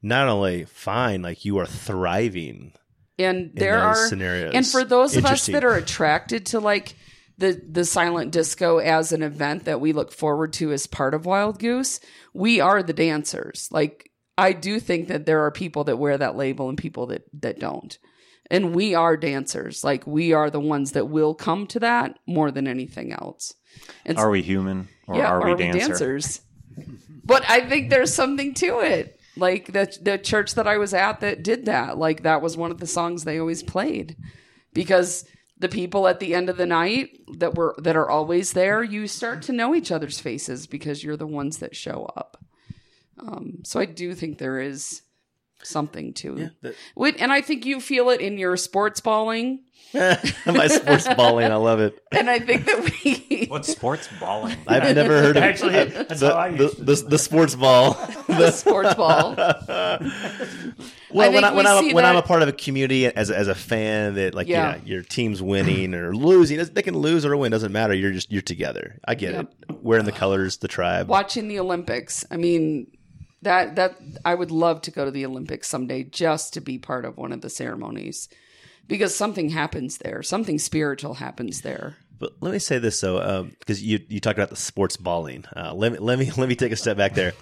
not only fine, like you are thriving And in there those are scenarios. and for those of us that are attracted to like the the silent disco as an event that we look forward to as part of Wild Goose, we are the dancers. Like I do think that there are people that wear that label and people that that don't. And we are dancers. Like we are the ones that will come to that more than anything else. And Are we human or yeah, are we are we dancer? dancers? But I think there's something to it. Like the the church that I was at that did that. Like that was one of the songs they always played because the people at the end of the night that were that are always there, you start to know each other's faces because you're the ones that show up. Um, so I do think there is something to that- Wait, and I think you feel it in your sports balling, my sports balling, I love it. and I think that we What's sports balling? I've never heard of Actually, that's the, how I the, used to the, the sports ball. the sports ball. Well, I when, I, when, we I'm, see when I'm a part of a community as, a- as a fan that like Yeah. yeah. your team's winning or losing, they can lose or win, doesn't matter. You're just you're together. I get Yep. it. Wearing the colors, the tribe. watching the Olympics. I mean, that that I would love to go to the Olympics someday just to be part of one of the ceremonies because something happens there. Something spiritual happens there. But let me say this though, because you you talked about the sports balling. Uh, let me let me let me take a step back there.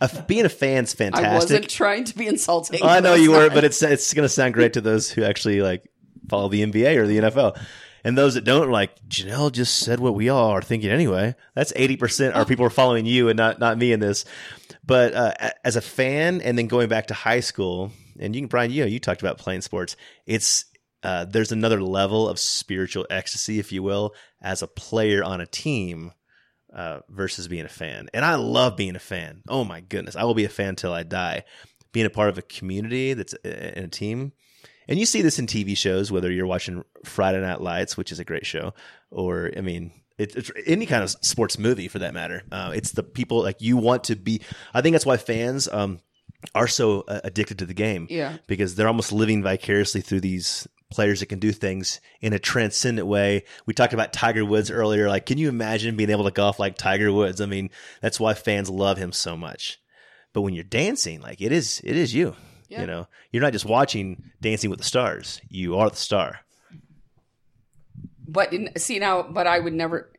Uh, being a fan's fantastic. I wasn't trying to be insulting. Oh, I know you were, but it's it's going to sound great to those who actually like follow the NBA or the NFL. And those that don't, like Janelle just said what we all are thinking anyway. That's eighty percent are people are following you and not not me in this. But uh, as a fan, and then going back to high school, and you can Brian, you know, you talked about playing sports. It's uh, there's another level of spiritual ecstasy, if you will, as a player on a team uh, versus being a fan. And I love being a fan. Oh my goodness, I will be a fan till I die. Being a part of a community that's uh, in a team, and you see this in TV shows, whether you're watching Friday Night Lights, which is a great show, or I mean. It, it's any kind of sports movie for that matter. Uh, it's the people like you want to be. I think that's why fans um, are so uh, addicted to the game Yeah. because they're almost living vicariously through these players that can do things in a transcendent way. We talked about Tiger Woods earlier. Like, can you imagine being able to golf like Tiger Woods? I mean, that's why fans love him so much. But when you're dancing, like it is, it is you. Yeah. You know, you're not just watching Dancing with the Stars. You are the star. But in, see now, but I would never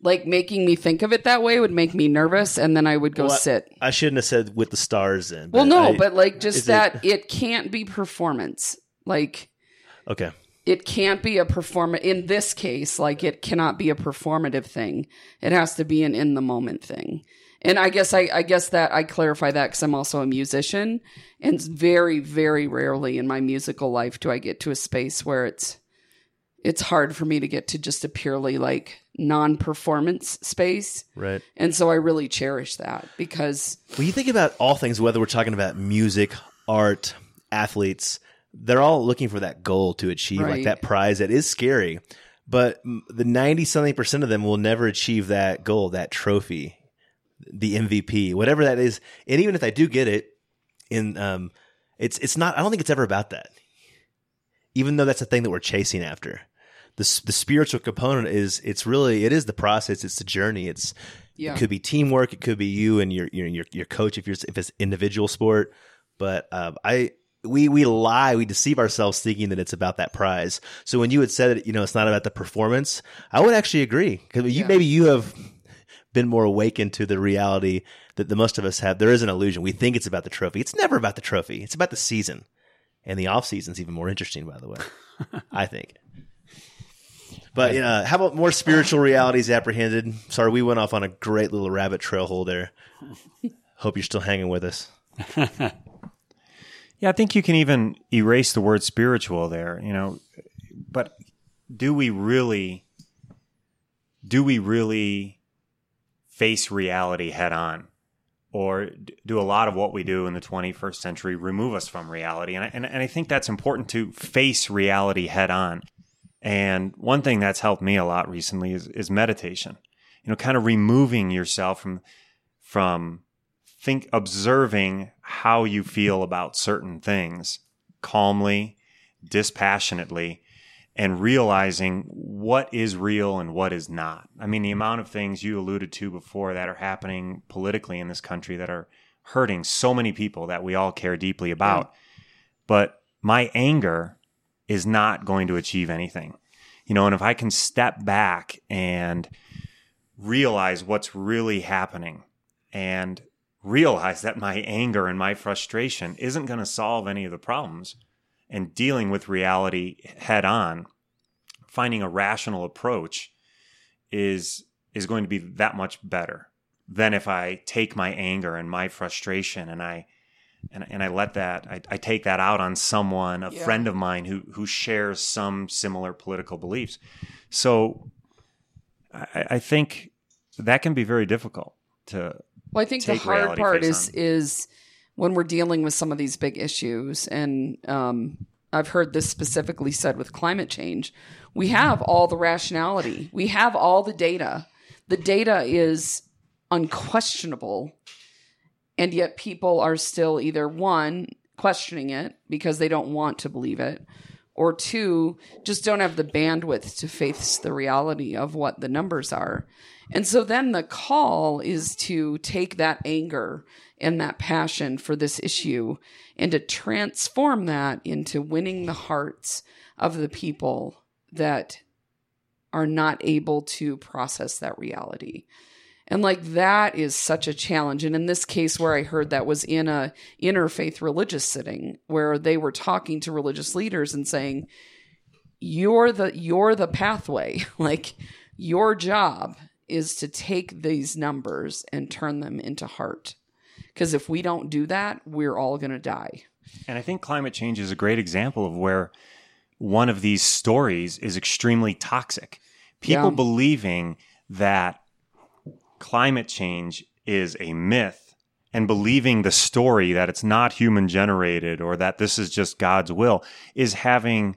like making me think of it that way would make me nervous, and then I would go Well, I- sit. I shouldn't have said with the stars in. Well, no, I- but like just it- that it can't be performance. Like okay. it can't be a perform in this case like it cannot be a performative thing it has to be an in the moment thing and i guess i, I guess that i clarify that because i'm also a musician and very very rarely in my musical life do i get to a space where it's it's hard for me to get to just a purely like non-performance space. Right. And so I really cherish that because When you think about all things, whether we're talking about music, art, athletes, they're all looking for that goal to achieve, like that prize that is scary. But the 90 something percent of them will never achieve that goal, that trophy, the MVP, whatever that is. And even if they do get it, in um, it's it's not. I don't think it's ever about that. Even though that's the thing that we're chasing after, the the spiritual component is it's really it is the process. It's the journey. It's yeah. it could be teamwork. It could be you and your your your, your coach if you're if it's individual sport. But um, I we we lie, we deceive ourselves thinking that it's about that prize. So when you had said it, you know, it's not about the performance, I would actually agree because you Yeah. maybe you have been more awakened to the reality that the most of us have. There is an illusion. We think it's about the trophy. It's never about the trophy. It's about the season, and the off season's even more interesting, by the way. I think. But you know, how about more spiritual realities apprehended? Sorry, we went off on a great little rabbit trail hole there. Hope you're still hanging with us. Yeah, I think you can even erase the word spiritual there, you know. But do we really do we really face reality head on? Or do a lot of what we do in the 21st century remove us from reality? And I, and, and I think that's important to face reality head on. And one thing that's helped me a lot recently is, is meditation. You know, kind of removing yourself from from think observing how you feel about certain things calmly, dispassionately, and realizing what is real and what is not. I mean, the amount of things you alluded to before that are happening politically in this country that are hurting so many people that we all care deeply about. But my anger is not going to achieve anything. You know, and if I can step back and realize what's really happening and realize that my anger and my frustration isn't going to solve any of the problems and dealing with reality head on finding a rational approach is is going to be that much better than if I take my anger and my frustration and I and, and I let that I, I take that out on someone, a Yeah. friend of mine who who shares some similar political beliefs. So I, I think that can be very difficult to Well, I think the hard part is on. is when we're dealing with some of these big issues, and um, I've heard this specifically said with climate change. We have all the rationality, we have all the data. The data is unquestionable, and yet people are still either one questioning it because they don't want to believe it, or two just don't have the bandwidth to face the reality of what the numbers are. And so then the call is to take that anger and that passion for this issue and to transform that into winning the hearts of the people that are not able to process that reality. And like that is such a challenge. And in this case where I heard that was in a interfaith religious sitting where they were talking to religious leaders and saying, You're the you're the pathway. like your job is to take these numbers and turn them into heart. Because if we don't do that, we're all gonna die. And I think climate change is a great example of where one of these stories is extremely toxic. People Yeah. believing that climate change is a myth and believing the story that it's not human generated or that this is just God's will is having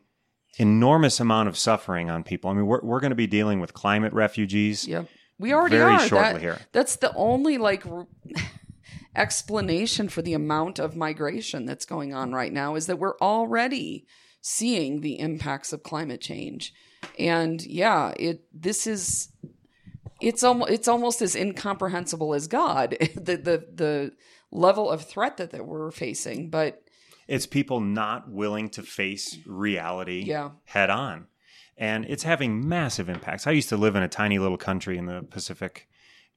enormous amount of suffering on people. I mean, we're, we're going to be dealing with climate refugees. Yep. We already Very are. shortly That- here. That's the only like explanation for the amount of migration that's going on right now is that we're already seeing the impacts of climate change. And yeah, it this is it's almost it's almost as incomprehensible as God the the the level of threat that, that we're facing. But It's people not willing to face reality Yeah. head on. And it's having massive impacts. I used to live in a tiny little country in the Pacific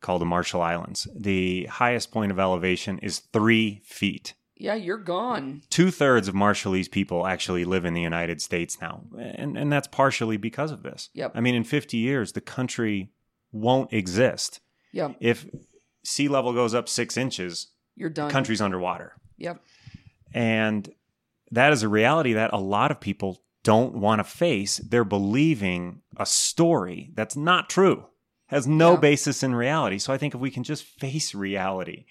called the Marshall Islands. The highest point of elevation is three feet. yeah, you're gone. Two thirds of Marshallese people actually live in the United States now. And, and that's partially because of this. Yep. I mean, in 50 years, the country won't exist. Yep, If sea level goes up six inches, you're done. country's underwater. Yep. And that is a reality that a lot of people don't want to face, they're believing a story that's not true, has no Yeah. basis in reality. So I think if we can just face reality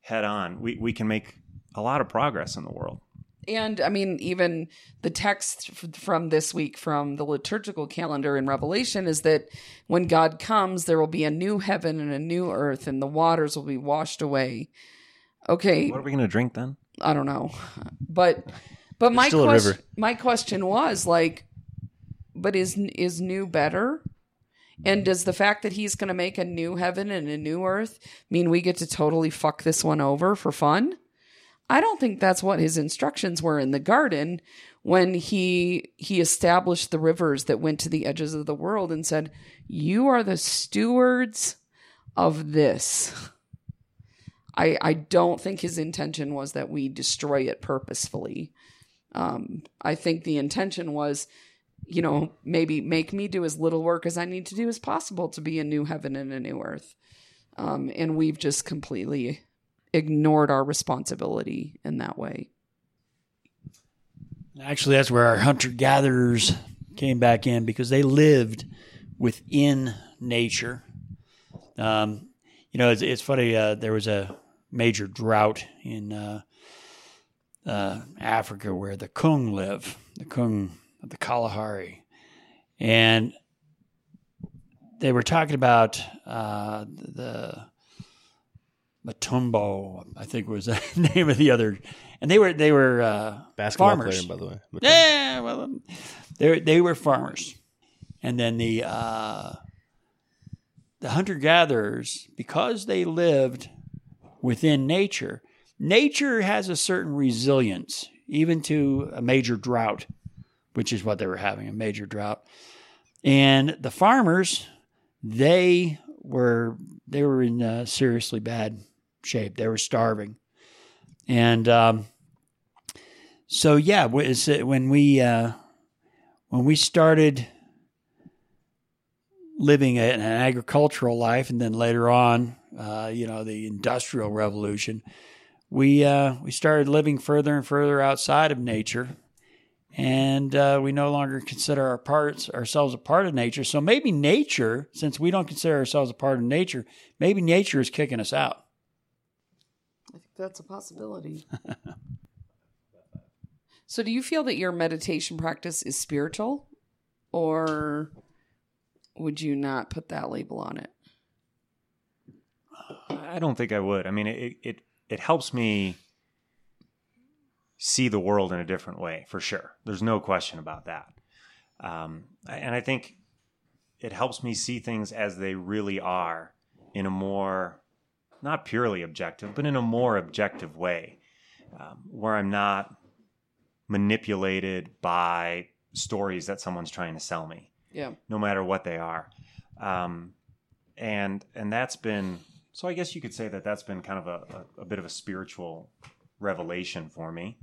head on, we, we can make a lot of progress in the world. And I mean, even the text f- from this week from the liturgical calendar in Revelation is that when God comes, there will be a new heaven and a new earth, and the waters will be washed away. Okay, What are we going to drink then? I don't know, but but my question my question was like, but is is new better? And does the fact that he's going to make a new heaven and a new earth mean we get to totally fuck this one over for fun? I don't think that's what his instructions were in the garden when he he established the rivers that went to the edges of the world and said, "You are the stewards of this." I I don't think his intention was that we destroy it purposefully. Um, I think the intention was, you know, maybe make me do as little work as I need to do as possible to be a new heaven and a new earth. Um, and we've just completely ignored our responsibility in that way. Actually, that's where our hunter gatherers came back in because they lived within nature. Um, you know, it's, it's funny. Uh, there was a major drought in uh, uh, Africa where the Kung live, the Kung of the Kalahari, and they were talking about uh, the Matumbo, I think was the name of the other, and they were they were uh, Basketball farmers. player, by the way. But- Yeah, well, um, they they were farmers, and then the uh, the hunter gatherers because they lived within nature. Nature has a certain resilience, even to a major drought, which is what they were having a major drought. And the farmers, they were they were in uh, seriously bad shape. They were starving, and um, so yeah, uh, when we uh, when we started living an agricultural life, and then later on, uh, you know, the industrial revolution, we uh, we started living further and further outside of nature, and uh, we no longer consider our parts ourselves a part of nature. So maybe nature, since we don't consider ourselves a part of nature, maybe nature is kicking us out. I think that's a possibility. so, do you feel that your meditation practice is spiritual, or would you not put that label on it? I don't think I would. I mean, it it it helps me see the world in a different way for sure. There's no question about that. Um, and I think it helps me see things as they really are in a more not purely objective, but in a more objective way, um, where I'm not manipulated by stories that someone's trying to sell me Yeah. no matter what they are. Um, and and that's been so. I guess you could say that that's been kind of a, a, a bit of a spiritual revelation for me.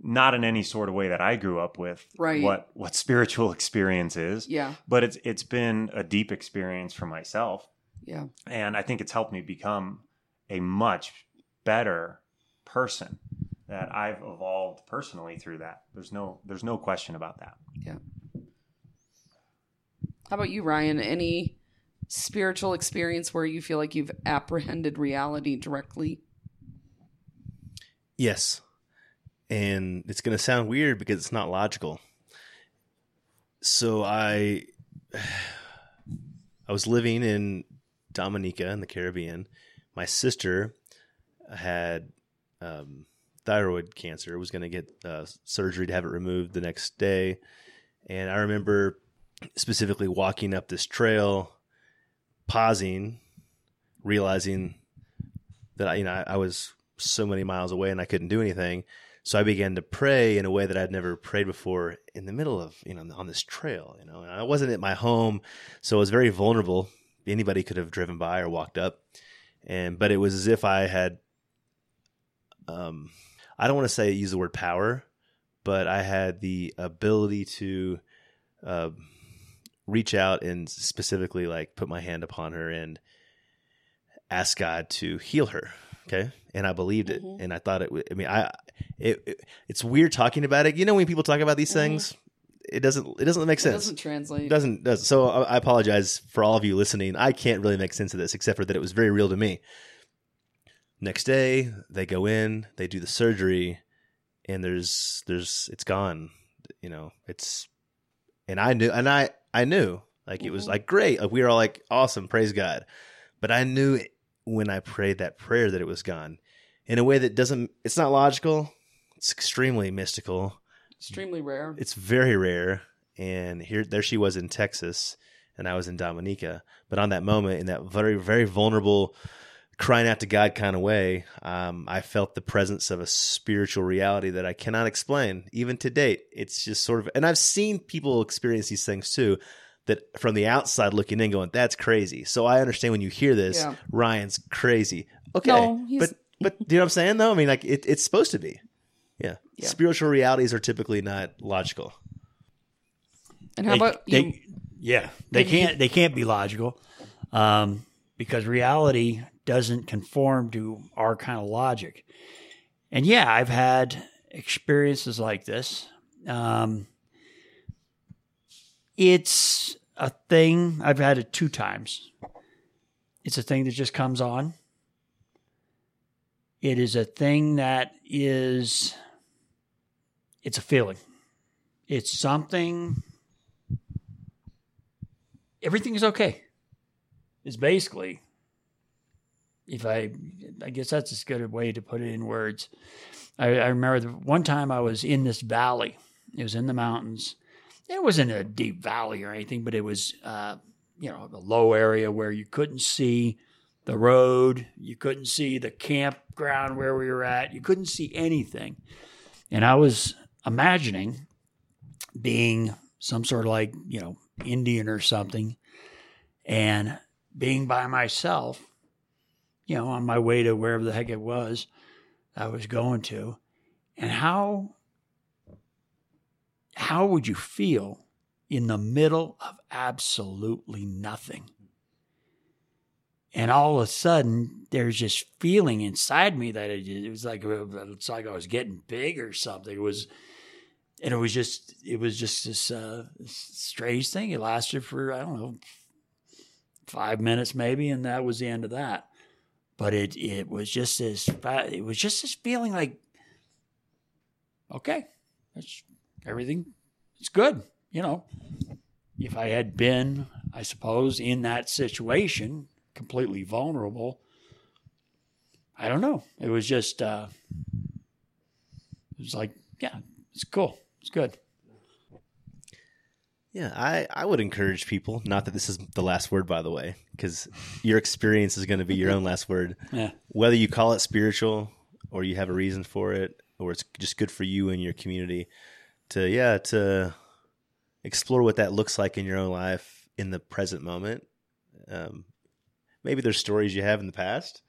Not in any sort of way that I grew up with Right. what what spiritual experience is, Yeah. but it's it's been a deep experience for myself, Yeah. and I think it's helped me become a much better person. That I've evolved personally through that. There's no there's no question about that. Yeah. How about you, Ryan? Any spiritual experience where you feel like you've apprehended reality directly? Yes. And it's going to sound weird because it's not logical. So I I was living in Dominica in the Caribbean. My sister had um, thyroid cancer. Was going to get uh, surgery to have it removed the next day. And I remember specifically walking up this trail, pausing, realizing that I, you know I, was so many miles away and I couldn't do anything. So I began to pray in a way that I'd never prayed before in the middle of you know on this trail. You know, I wasn't at my home, so I was very vulnerable. Anybody could have driven by or walked up, and but it was as if I had. Um, I don't want to say use the word power, but I had the ability to uh, reach out and specifically like put my hand upon her and ask God to heal her Okay, and I believed it, Mhm. and I thought it. w- I mean, I it, it it's weird talking about it. You know, when people talk about these things, it doesn't it doesn't make It sense. doesn't translate. doesn't does so I I apologize for all of you listening. I can't really make sense of this except for that it was very real to me. Next day, they go in, they do the surgery, and there's there's it's gone. You know, it's and I knew and I I knew like it was Mhm. like great. Like we were all like awesome, praise God. But I knew when I prayed that prayer that it was gone in a way that doesn't it's not logical. It's extremely mystical Extremely rare. it's very rare and here there she was in texas and i was in dominica. But on that moment in that very very vulnerable crying out to god kind of way um, i felt the presence of a spiritual reality that i cannot explain even to date. It's just sort of and i've seen people experience these things too that from the outside looking in going that's crazy. So i understand when you hear this Yeah. ryan's crazy. Okay No, but but do you know what i'm saying though? I mean like it, it's supposed to be yeah. Yeah. Spiritual realities are typically not logical. And how They- about they, you? yeah, they can't they can't be logical, um, because reality doesn't conform to our kind of logic. And yeah, I've had experiences like this. Um, it's a thing I've had it two times. It's a thing that just comes on. It is a thing that is. It's a feeling. It's something everything is okay. It's basically, if I, I guess that's as good a way to put it in words. I, I remember the one time I was in this valley. It was in the mountains. It wasn't a deep valley or anything, but it was, uh, you know, a low area where you couldn't see the road, you couldn't see the campground where we were at, you couldn't see anything. And I was imagining being some sort of like, you know, Indian or something, and being by myself, you know, on my way to wherever the heck it was I was going to, and how how would you feel in the middle of absolutely nothing? And all of a sudden, there's this feeling inside me that it, it was like it's like I was getting big or something. It was and it was just it was just this uh, strange thing. It lasted for I don't know five minutes maybe, and that was the end of that. But it it was just this it was just this feeling like okay, that's everything. It's good, you know. If I had been, I suppose, in that situation, completely vulnerable, I don't know. It was just uh, it was like yeah, it's cool. It's good. Yeah, I, I would encourage people, not that this is the last word, by the way, because your experience is going to be your own last word. Yeah. Whether you call it spiritual or you have a reason for it, or it's just good for you and your community to, yeah, to explore what that looks like in your own life in the present moment. Um, maybe there's stories you have in the past.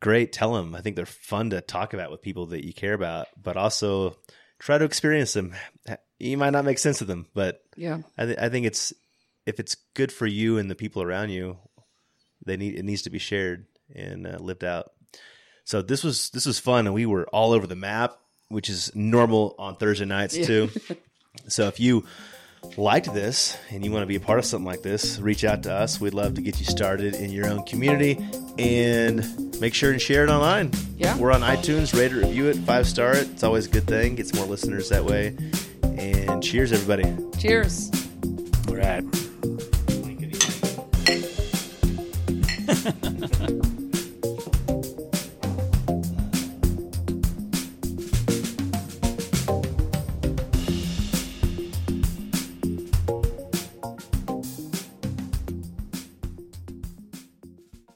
Great, tell them. I think they're fun to talk about with people that you care about, but also try to experience them. You might not make sense of them, but Yeah. I, th- I think it's if it's good for you and the people around you, they need it needs to be shared and uh, lived out. So this was this was fun, and we were all over the map, which is normal on Thursday nights too. so if you liked this and you want to be a part of something like this, reach out to us. We'd love to get you started in your own community and make sure and share it online. Yeah. We're on iTunes, rate it, review it, five star it. It's always a good thing. Gets more listeners that way. And cheers, everybody. Cheers. All right.